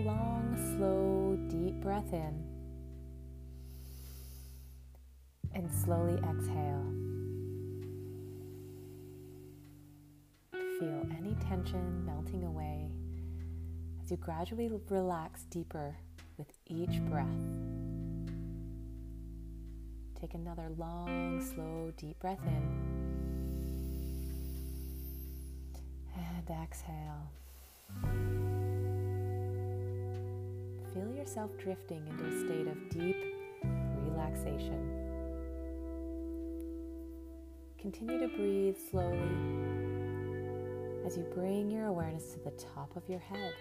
long, slow, deep breath in and slowly exhale. Feel any tension melting away as you gradually relax deeper with each breath. Take another long, slow, deep breath in. And exhale. Feel yourself drifting into a state of deep relaxation. Continue to breathe slowly as you bring your awareness to the top of your head.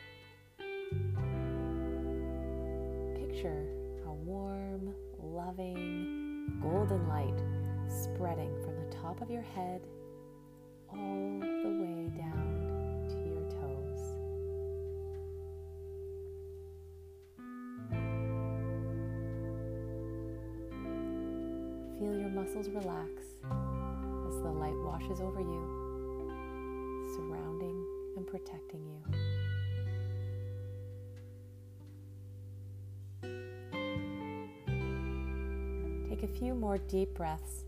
Picture a warm, loving, golden light spreading from the top of your head all the way down muscles relax as the light washes over you, surrounding and protecting you. Take a few more deep breaths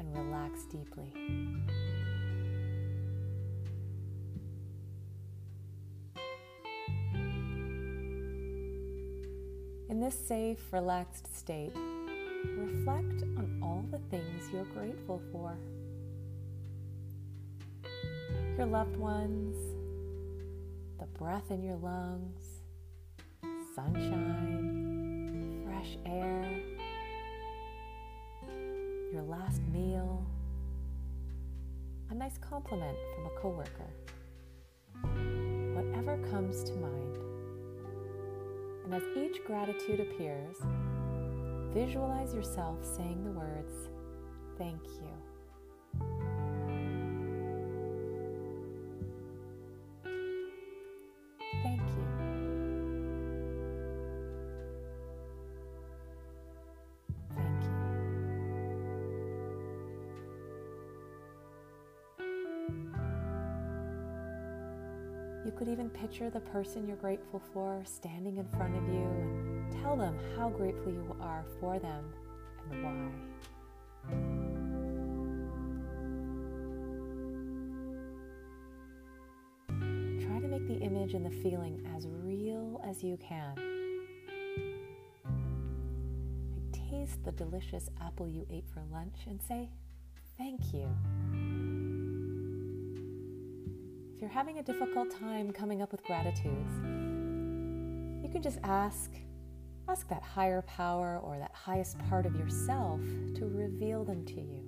and relax deeply. In this safe, relaxed state, reflect on all the things you're grateful for. Your loved ones, the breath in your lungs, sunshine, fresh air, your last meal, a nice compliment from a coworker. Whatever comes to mind. And as each gratitude appears, visualize yourself saying the words, Thank you. Thank you. Thank you. You could even picture the person you're grateful for standing in front of you tell them how grateful you are for them and why. Try to make the image and the feeling as real as you can. Taste the delicious apple you ate for lunch and say, Thank you. If you're having a difficult time coming up with gratitudes, you can just ask ask that higher power or that highest part of yourself to reveal them to you.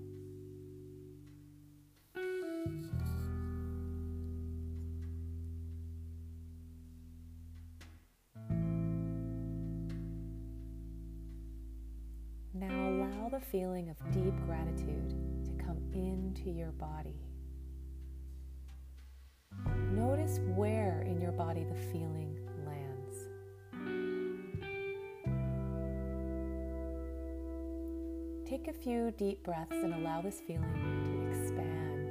Now allow the feeling of deep gratitude to come into your body. Notice where in your body the feeling Take a few deep breaths and allow this feeling to expand.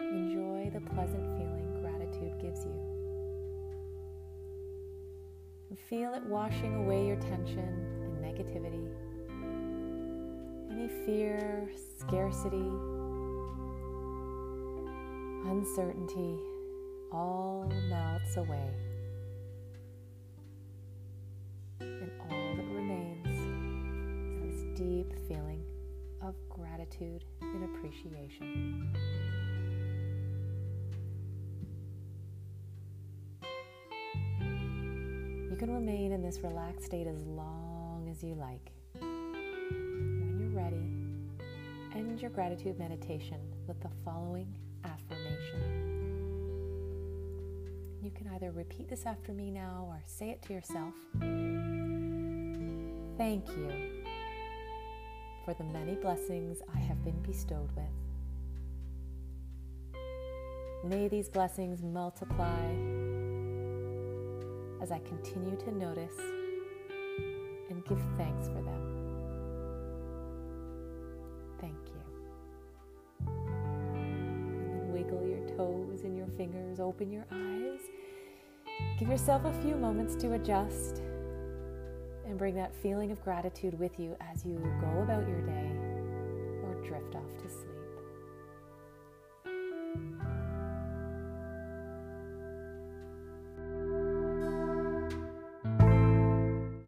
Enjoy the pleasant feeling gratitude gives you. Feel it washing away your tension and negativity. Any fear, scarcity, uncertainty all melts away. And all that remains is this deep feeling of gratitude and appreciation. You can remain in this relaxed state as long as you like. End your gratitude meditation with the following affirmation. You can either repeat this after me now or say it to yourself. Thank you for the many blessings I have been bestowed with. May these blessings multiply as I continue to notice and give thanks for them. Fingers, open your eyes. Give yourself a few moments to adjust and bring that feeling of gratitude with you as you go about your day or drift off to sleep.